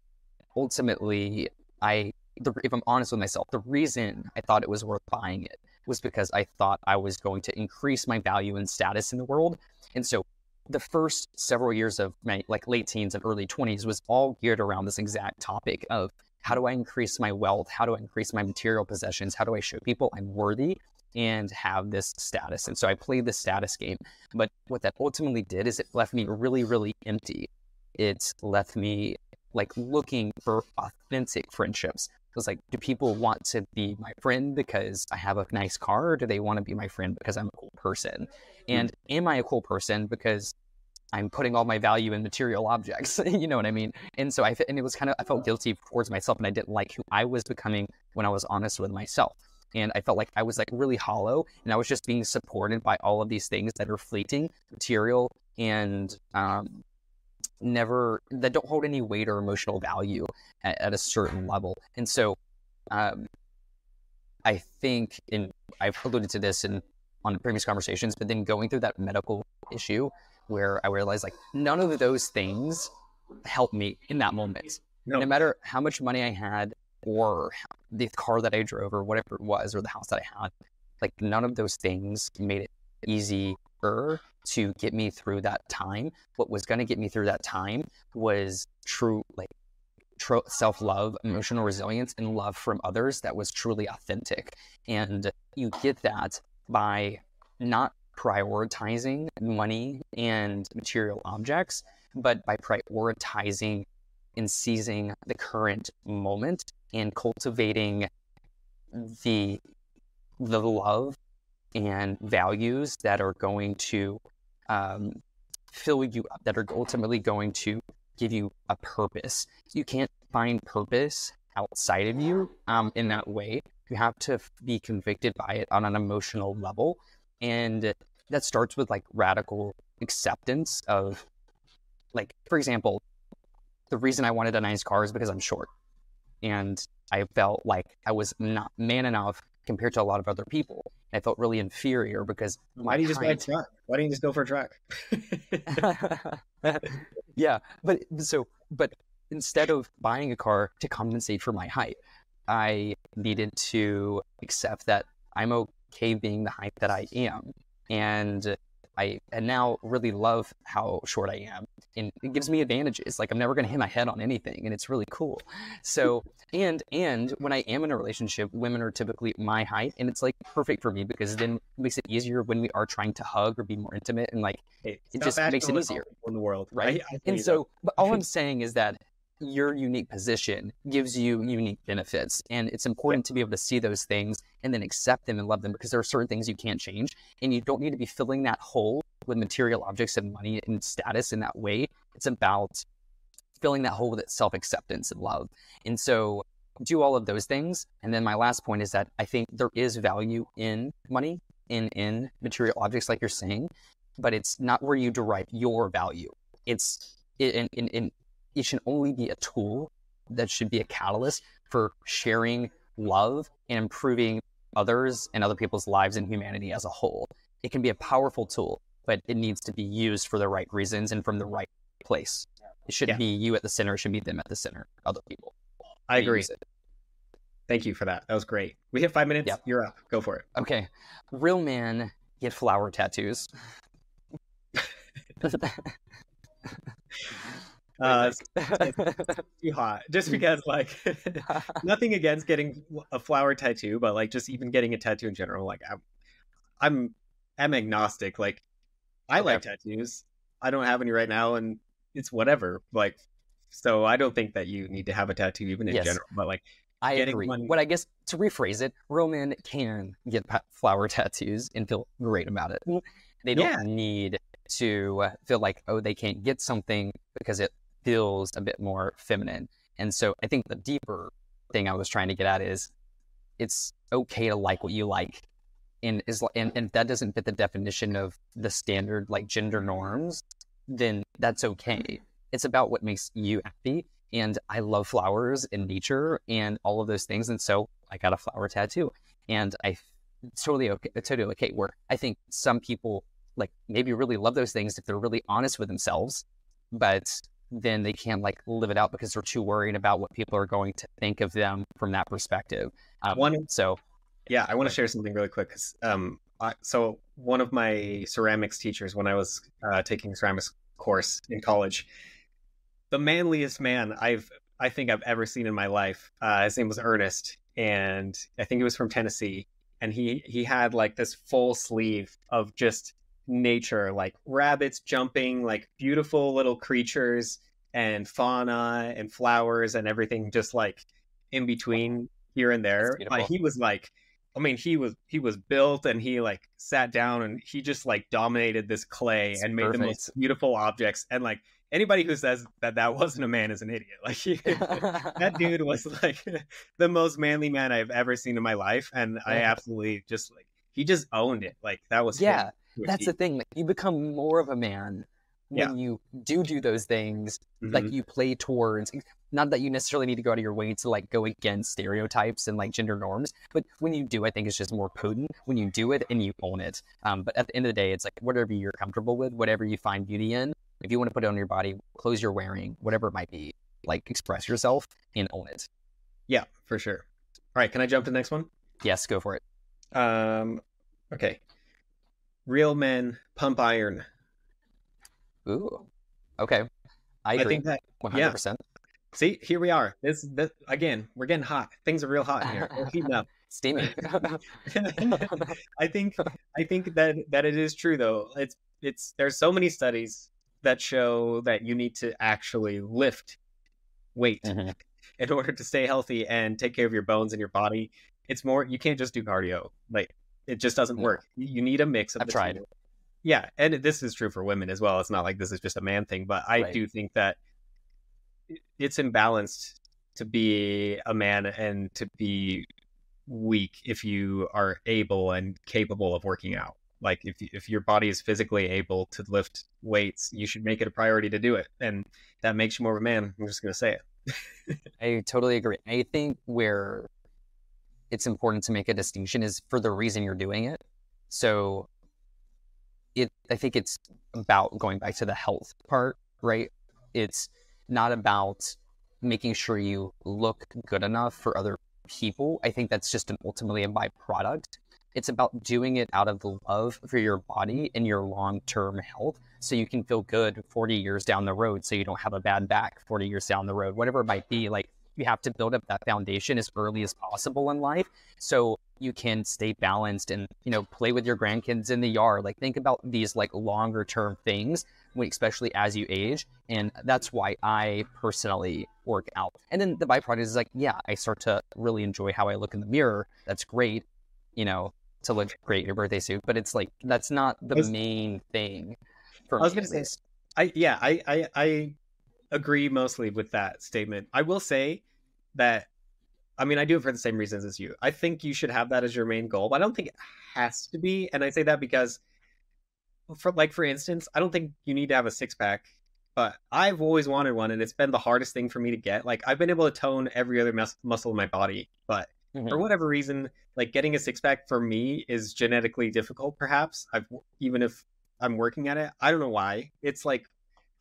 B: ultimately, I, the, if I'm honest with myself, the reason I thought it was worth buying it was because I thought I was going to increase my value and status in the world. And so the first several years of my like late teens and early 20s was all geared around this exact topic of how do I increase my wealth? How do I increase my material possessions? How do I show people I'm worthy and have this status? And so I played the status game. But what that ultimately did is it left me really, really empty. It left me like looking for authentic friendships. It was like, do people want to be my friend because I have a nice car, or do they want to be my friend because I'm a cool person? Hmm. And am I a cool person because I'm putting all my value in material objects? you know what I mean? And so I and it was kind of I felt guilty towards myself, and I didn't like who I was becoming when I was honest with myself. And I felt like I was like really hollow, and I was just being supported by all of these things that are fleeting, material, and um, never that don't hold any weight or emotional value at, at a certain level. And so, um, I think, and I've alluded to this in on previous conversations, but then going through that medical issue where I realized like none of those things helped me in that moment. No. no matter how much money I had or the car that I drove or whatever it was or the house that I had, like none of those things made it easy to get me through that time. What was going to get me through that time was true, like tr- self love, emotional resilience, and love from others that was truly authentic. And you get that by not prioritizing money and material objects, but by prioritizing and seizing the current moment and cultivating the the love and values that are going to um, fill you up, that are ultimately going to give you a purpose. You can't find purpose outside of you um, in that way. you have to be convicted by it on an emotional level. And that starts with like radical acceptance of, like, for example, the reason I wanted a nice car is because I'm short. And I felt like I was not man enough compared to a lot of other people. I felt really inferior because
A: why do you just buy a truck? Why don't you just go for a truck?
B: yeah, but so but instead of buying a car to compensate for my height, I needed to accept that I'm okay being the height that I am. And I and now really love how short I am. And it gives me advantages. Like I'm never gonna hit my head on anything and it's really cool. So and and when I am in a relationship, women are typically my height and it's like perfect for me because then it makes it easier when we are trying to hug or be more intimate and like hey, it just makes it easier
A: in the world.
B: Right. I, I and so but all I'm saying is that your unique position gives you unique benefits. And it's important to be able to see those things and then accept them and love them because there are certain things you can't change. And you don't need to be filling that hole with material objects and money and status in that way. It's about filling that hole with self acceptance and love. And so do all of those things. And then my last point is that I think there is value in money, in in material objects, like you're saying, but it's not where you derive your value. It's in, in, in it should only be a tool that should be a catalyst for sharing love and improving others and other people's lives and humanity as a whole. It can be a powerful tool, but it needs to be used for the right reasons and from the right place. It shouldn't yeah. be you at the center, it should be them at the center, other people.
A: I agree. Thank you for that. That was great. We have five minutes. Yep. You're up. Go for it.
B: Okay. Real men get flower tattoos.
A: Uh, too hot. Just because, like, nothing against getting a flower tattoo, but like, just even getting a tattoo in general, like, I'm, I'm, I'm agnostic. Like, I okay. like tattoos. I don't have any right now, and it's whatever. Like, so I don't think that you need to have a tattoo even in yes. general. But like,
B: I agree. One... What I guess to rephrase it, men can get flower tattoos and feel great about it. They don't yeah. need to feel like oh they can't get something because it feels a bit more feminine. And so I think the deeper thing I was trying to get at is it's okay to like what you like. And is and, and if that doesn't fit the definition of the standard like gender norms, then that's okay. It's about what makes you happy. And I love flowers and nature and all of those things. And so I got a flower tattoo. And I totally okay totally okay where I think some people like maybe really love those things if they're really honest with themselves. But then they can't like live it out because they're too worried about what people are going to think of them from that perspective. Um, one, so
A: yeah, I want to share something really quick. Um, I, so one of my ceramics teachers, when I was uh, taking ceramics course in college, the manliest man I've I think I've ever seen in my life. Uh, his name was Ernest, and I think he was from Tennessee. And he he had like this full sleeve of just nature, like rabbits jumping, like beautiful little creatures and fauna and flowers and everything just like in between here and there. Like he was like I mean, he was he was built and he like sat down and he just like dominated this clay and made perfect. the most beautiful objects. And like anybody who says that that wasn't a man is an idiot. Like he, that dude was like the most manly man I've ever seen in my life, and I absolutely just like he just owned it. Like that was
B: yeah. Him that's the thing. Like you become more of a man when yeah. you do do those things. Mm-hmm. Like you play towards. Not that you necessarily need to go out of your way to like go against stereotypes and like gender norms, but when you do, I think it's just more potent when you do it and you own it. Um, but at the end of the day, it's like whatever you're comfortable with, whatever you find beauty in. If you want to put it on your body, clothes you're wearing, whatever it might be, like express yourself and own it.
A: Yeah, for sure. All right, can I jump to the next one?
B: Yes, go for it.
A: Um, okay. Real men pump iron.
B: Ooh. Okay. I, agree. I think that 100%. Yeah.
A: See, here we are. This, this again, we're getting hot. Things are real hot here. We're heating up.
B: Steaming.
A: I think I think that that it is true though. It's it's there's so many studies that show that you need to actually lift weight mm-hmm. in order to stay healthy and take care of your bones and your body. It's more you can't just do cardio. Like it just doesn't no. work. You need a mix of
B: I've tried.
A: Two. Yeah, and this is true for women as well. It's not like this is just a man thing, but I right. do think that it's imbalanced to be a man and to be weak if you are able and capable of working out. Like if if your body is physically able to lift weights, you should make it a priority to do it, and that makes you more of a man. I'm just gonna say
B: it. I totally agree. I think where it's important to make a distinction is for the reason you're doing it. So it I think it's about going back to the health part, right? It's not about making sure you look good enough for other people. I think that's just an ultimately a byproduct. It's about doing it out of the love for your body and your long term health so you can feel good 40 years down the road so you don't have a bad back 40 years down the road, whatever it might be. Like you have to build up that foundation as early as possible in life so you can stay balanced and you know play with your grandkids in the yard. Like think about these like longer term things especially as you age and that's why i personally work out. And then the byproduct is like yeah i start to really enjoy how i look in the mirror. That's great you know to look great in your birthday suit but it's like that's not the was, main thing
A: for I was gonna say I yeah I, I I agree mostly with that statement. I will say that I mean, I do it for the same reasons as you. I think you should have that as your main goal, but I don't think it has to be. And I say that because, for like for instance, I don't think you need to have a six pack, but I've always wanted one, and it's been the hardest thing for me to get. Like I've been able to tone every other mus- muscle in my body, but mm-hmm. for whatever reason, like getting a six pack for me is genetically difficult. Perhaps I've even if I'm working at it, I don't know why. It's like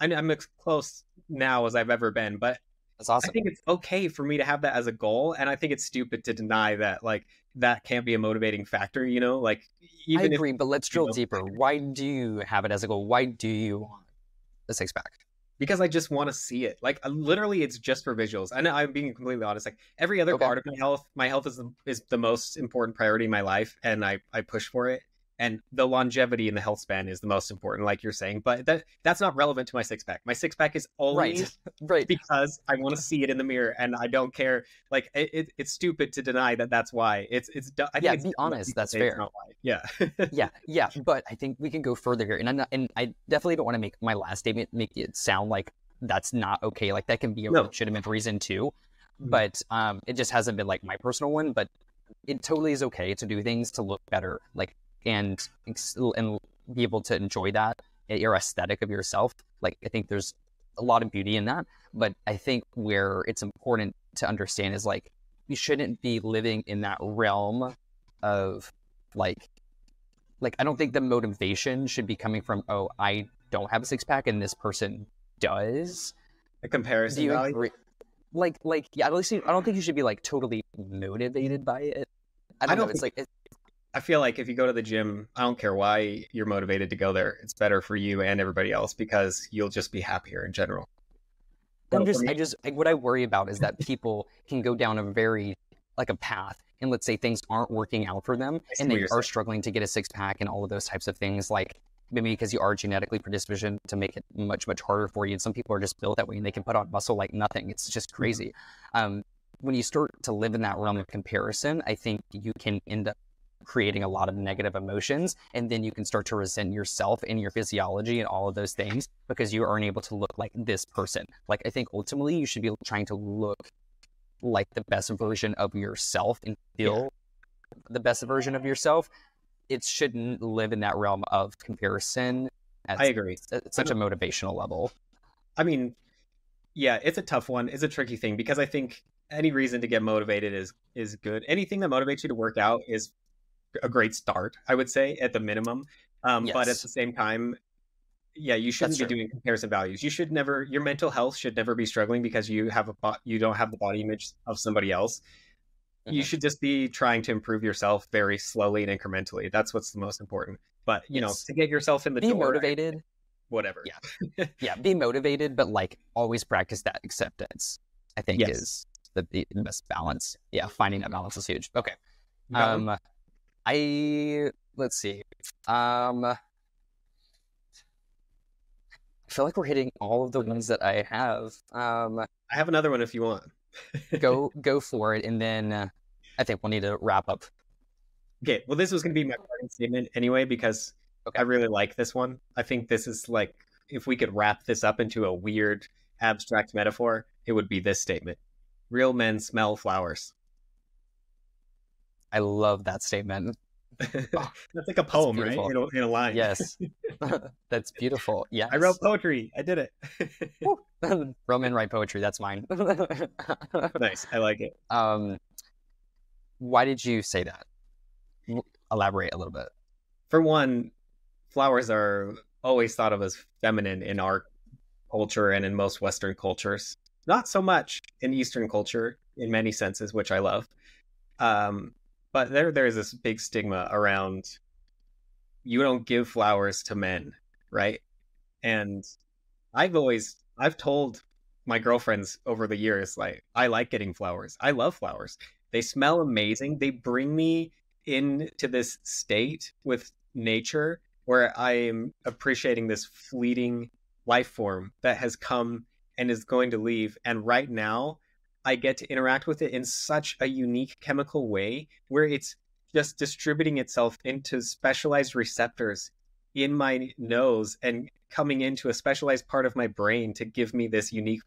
A: I'm as close now as I've ever been, but
B: that's awesome.
A: I think it's okay for me to have that as a goal, and I think it's stupid to deny that. Like that can't be a motivating factor. You know, like
B: even I agree, if, but let's drill know, deeper. Why do you have it as a goal? Why do you want the six pack?
A: Because I just want to see it. Like uh, literally, it's just for visuals. And I'm being completely honest. Like every other okay. part of my health, my health is the, is the most important priority in my life, and I I push for it and the longevity and the health span is the most important like you're saying but that that's not relevant to my six pack my six pack is only
B: right, right.
A: because i want to see it in the mirror and i don't care like it, it, it's stupid to deny that that's why. It's it's I
B: yeah
A: it's
B: be honest that's fair.
A: yeah.
B: Yeah yeah but i think we can go further here and i'm not and i definitely don't want to make my last statement make it sound like that's not okay like that can be a no. legitimate reason too mm-hmm. but um it just hasn't been like my personal one but it totally is okay to do things to look better like and and be able to enjoy that eh, your aesthetic of yourself like i think there's a lot of beauty in that but i think where it's important to understand is like you shouldn't be living in that realm of like like i don't think the motivation should be coming from oh i don't have a six pack and this person does
A: a comparison Do you value? agree?
B: like like yeah at least i don't think you should be like totally motivated by it i don't, I don't know think, it's like
A: I feel like if you go to the gym, I don't care why you're motivated to go there. It's better for you and everybody else because you'll just be happier in general.
B: I'm just, I just, like, what I worry about is that people can go down a very, like a path, and let's say things aren't working out for them, and they are saying. struggling to get a six pack and all of those types of things, like maybe because you are genetically predisposed to make it much, much harder for you. And some people are just built that way, and they can put on muscle like nothing. It's just mm-hmm. crazy. Mm-hmm. Um, when you start to live in that realm of comparison, I think you can end up creating a lot of negative emotions. And then you can start to resent yourself and your physiology and all of those things because you aren't able to look like this person. Like, I think ultimately you should be trying to look like the best version of yourself and feel yeah. the best version of yourself. It shouldn't live in that realm of comparison.
A: I agree.
B: At such a motivational level.
A: I mean, yeah, it's a tough one. It's a tricky thing because I think any reason to get motivated is is good. Anything that motivates you to work out is a great start, I would say, at the minimum. Um, yes. But at the same time, yeah, you shouldn't That's be true. doing comparison values. You should never, your mental health should never be struggling because you have a you don't have the body image of somebody else. Mm-hmm. You should just be trying to improve yourself very slowly and incrementally. That's what's the most important. But you yes. know, to get yourself in the
B: be
A: door,
B: motivated,
A: whatever.
B: Yeah, yeah, be motivated, but like always practice that acceptance. I think yes. is the, the best balance. Yeah, finding that balance is huge. Okay. Um, I let's see. Um, I feel like we're hitting all of the ones that I have. Um,
A: I have another one if you want.
B: go go for it, and then uh, I think we'll need to wrap up.
A: Okay. Well, this was going to be my parting statement anyway because okay. I really like this one. I think this is like if we could wrap this up into a weird abstract metaphor, it would be this statement: "Real men smell flowers."
B: I love that statement.
A: Oh, that's like a poem, right? In a, in a, line.
B: Yes. that's beautiful. Yeah.
A: I wrote poetry. I did it.
B: Roman write poetry. That's mine.
A: nice. I like it.
B: Um, why did you say that? Elaborate a little bit.
A: For one, flowers are always thought of as feminine in our culture and in most Western cultures. Not so much in Eastern culture in many senses, which I love. Um, but there there's this big stigma around you don't give flowers to men, right? And I've always I've told my girlfriends over the years like I like getting flowers. I love flowers. They smell amazing. They bring me into this state with nature where I am appreciating this fleeting life form that has come and is going to leave. And right now, I get to interact with it in such a unique chemical way where it's just distributing itself into specialized receptors in my nose and coming into a specialized part of my brain to give me this unique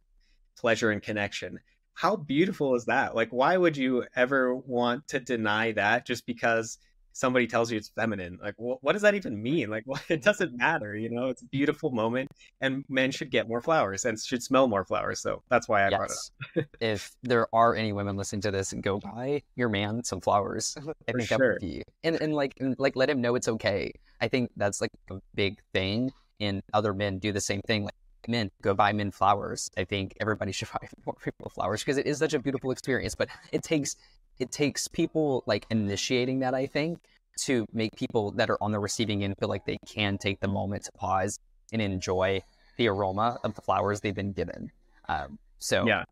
A: pleasure and connection. How beautiful is that? Like, why would you ever want to deny that just because somebody tells you it's feminine. Like, wh- what does that even mean? Like, well, it mm-hmm. doesn't matter. You know, it's a beautiful moment, and men should get more flowers and should smell more flowers. So that's why I yes. brought it up.
B: if there are any women listening to this, go buy your man some flowers. I think
A: sure.
B: that would be, and and like and like let him know it's okay. I think that's like a big thing, and other men do the same thing. Like men go buy men flowers. I think everybody should buy more people flowers because it is such a beautiful experience. But it takes it takes people like initiating that, I think, to make people that are on the receiving end feel like they can take the moment to pause and enjoy the aroma of the flowers they've been given. Um, so
A: yeah.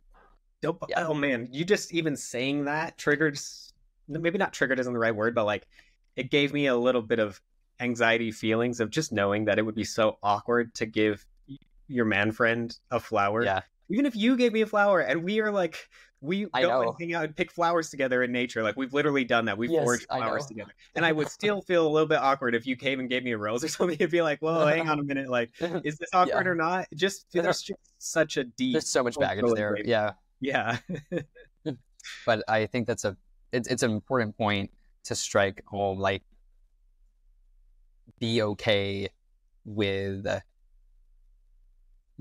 A: Oh, yeah. oh man, you just even saying that triggered maybe not triggered isn't the right word, but like it gave me a little bit of anxiety feelings of just knowing that it would be so awkward to give your man friend a flower.
B: Yeah.
A: Even if you gave me a flower and we are like we I go know. and hang out and pick flowers together in nature. Like we've literally done that. We've yes, foraged flowers together. And I would still feel a little bit awkward if you came and gave me a rose or something. It'd be like, whoa, hang on a minute. Like, is this awkward yeah. or not? Just there's just such a deep.
B: There's so much baggage there. Yeah.
A: Yeah.
B: but I think that's a it's it's an important point to strike home. Like, be okay with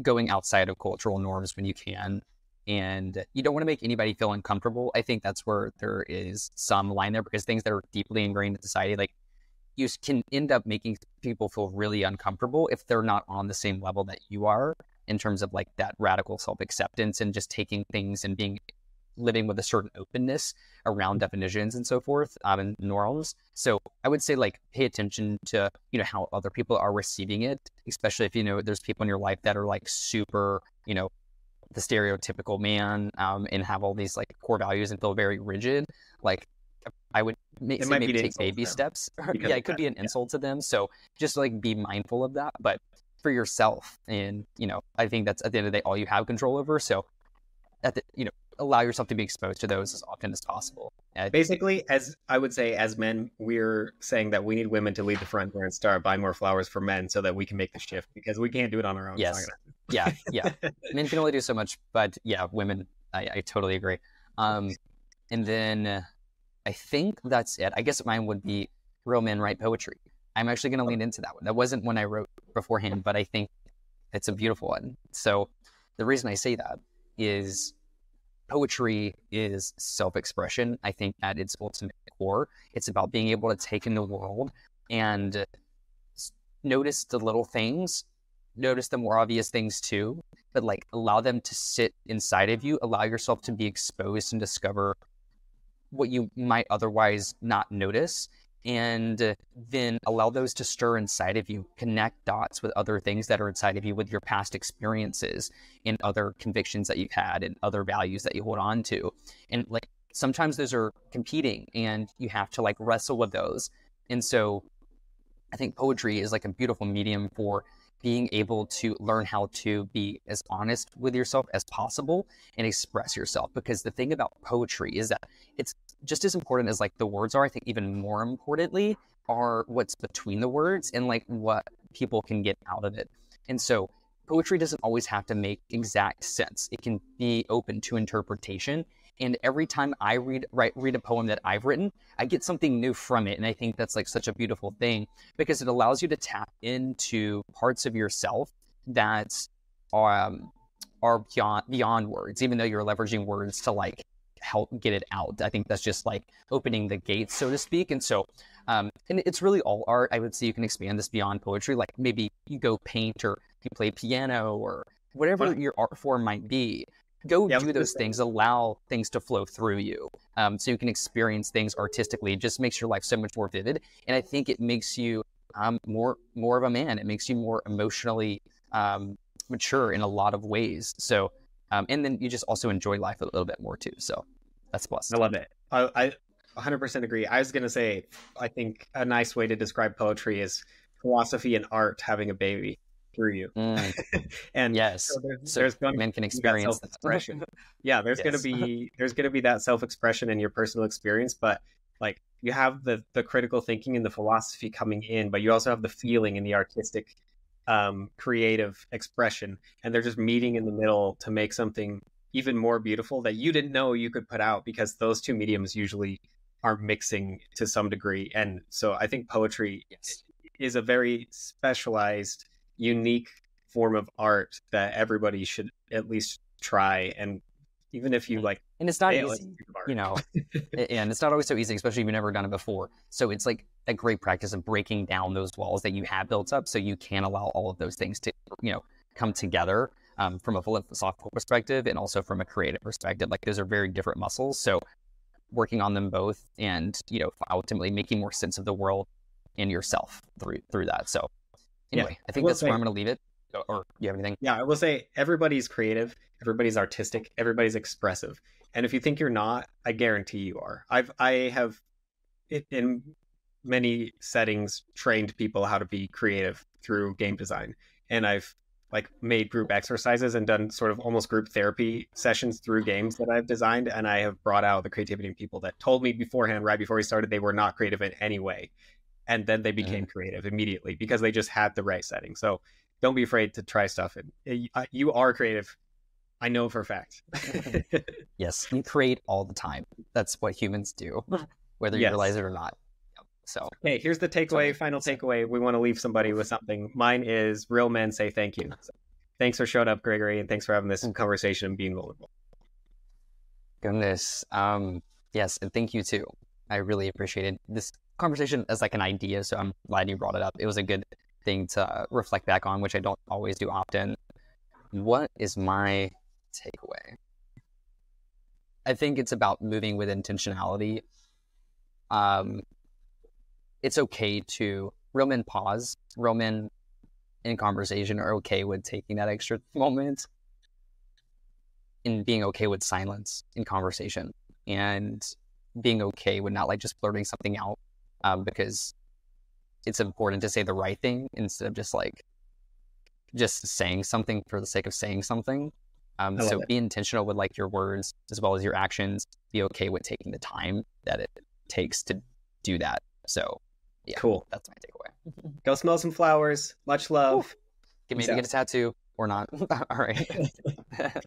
B: going outside of cultural norms when you can and you don't want to make anybody feel uncomfortable. I think that's where there is some line there because things that are deeply ingrained in society, like you can end up making people feel really uncomfortable if they're not on the same level that you are in terms of like that radical self acceptance and just taking things and being living with a certain openness around definitions and so forth um, and norms. So I would say like pay attention to you know how other people are receiving it, especially if you know there's people in your life that are like super you know the stereotypical man um, and have all these like core values and feel very rigid, like I would make, maybe take baby steps. yeah, it could be an yeah. insult to them. So just like be mindful of that. But for yourself, and you know, I think that's at the end of the day all you have control over. So at the you know, allow yourself to be exposed to those as often as possible.
A: Basically, as I would say, as men, we're saying that we need women to lead the front and start buying more flowers for men so that we can make the shift because we can't do it on our own.
B: Yes. yeah. Yeah. men can only do so much, but yeah, women, I, I totally agree. Um, and then I think that's it. I guess mine would be real men write poetry. I'm actually going to lean into that one. That wasn't one I wrote beforehand, but I think it's a beautiful one. So the reason I say that is poetry is self expression. I think at its ultimate core, it's about being able to take in the world and notice the little things, notice the more obvious things too, but like allow them to sit inside of you, allow yourself to be exposed and discover what you might otherwise not notice and then allow those to stir inside of you, connect dots with other things that are inside of you, with your past experiences and other convictions that you've had and other values that you hold on to. And like sometimes those are competing and you have to like wrestle with those. And so I think poetry is like a beautiful medium for being able to learn how to be as honest with yourself as possible and express yourself. Because the thing about poetry is that it's just as important as like the words are. I think even more importantly are what's between the words and like what people can get out of it. And so poetry doesn't always have to make exact sense. It can be open to interpretation. And every time I read write, read a poem that I've written, I get something new from it. And I think that's like such a beautiful thing because it allows you to tap into parts of yourself that are, um, are beyond beyond words, even though you're leveraging words to like help get it out. I think that's just like opening the gates, so to speak. And so, um, and it's really all art. I would say you can expand this beyond poetry. Like maybe you go paint or you play piano or whatever your art form might be go yeah, do those things allow things to flow through you um, so you can experience things artistically it just makes your life so much more vivid and i think it makes you um, more more of a man it makes you more emotionally um, mature in a lot of ways so um, and then you just also enjoy life a little bit more too so that's plus
A: i love it i, I 100% agree i was going to say i think a nice way to describe poetry is philosophy and art having a baby through you.
B: Mm. and yes, so there's, so there's going men can experience
A: expression. yeah, there's yes. going to be there's going to be that self expression in your personal experience, but like you have the the critical thinking and the philosophy coming in, but you also have the feeling and the artistic, um, creative expression, and they're just meeting in the middle to make something even more beautiful that you didn't know you could put out because those two mediums usually are mixing to some degree, and so I think poetry yes. is a very specialized unique form of art that everybody should at least try and even if you like
B: and it's not easy you know and it's not always so easy especially if you've never done it before. So it's like a great practice of breaking down those walls that you have built up so you can allow all of those things to you know come together um, from a philosophical perspective and also from a creative perspective like those are very different muscles so working on them both and you know ultimately making more sense of the world and yourself through through that so Anyway, yeah, I think I that's say, where I'm going to leave it. Or you have anything?
A: Yeah, I will say everybody's creative, everybody's artistic, everybody's expressive, and if you think you're not, I guarantee you are. I've I have in many settings trained people how to be creative through game design, and I've like made group exercises and done sort of almost group therapy sessions through games that I've designed and I have brought out the creativity in people that told me beforehand right before we started they were not creative in any way and then they became mm-hmm. creative immediately because they just had the right setting. So don't be afraid to try stuff. And uh, you are creative. I know for a fact.
B: yes, you create all the time. That's what humans do, whether you yes. realize it or not. So,
A: hey, here's the takeaway. Final takeaway. We want to leave somebody with something. Mine is real men say thank you. So, thanks for showing up, Gregory, and thanks for having this mm. conversation and being vulnerable.
B: Goodness. Um, yes, and thank you too. I really appreciated this conversation as like an idea. So I'm glad you brought it up. It was a good thing to reflect back on, which I don't always do often. What is my takeaway? I think it's about moving with intentionality. Um, it's okay to real men pause. Real men in conversation are okay with taking that extra moment and being okay with silence in conversation and being okay with not like just blurting something out um, because it's important to say the right thing instead of just like just saying something for the sake of saying something. Um, so it. be intentional with like your words as well as your actions. Be okay with taking the time that it takes to do that. So yeah,
A: cool.
B: That's my takeaway.
A: Go smell some flowers. Much love.
B: Get maybe get a tattoo or not. All right.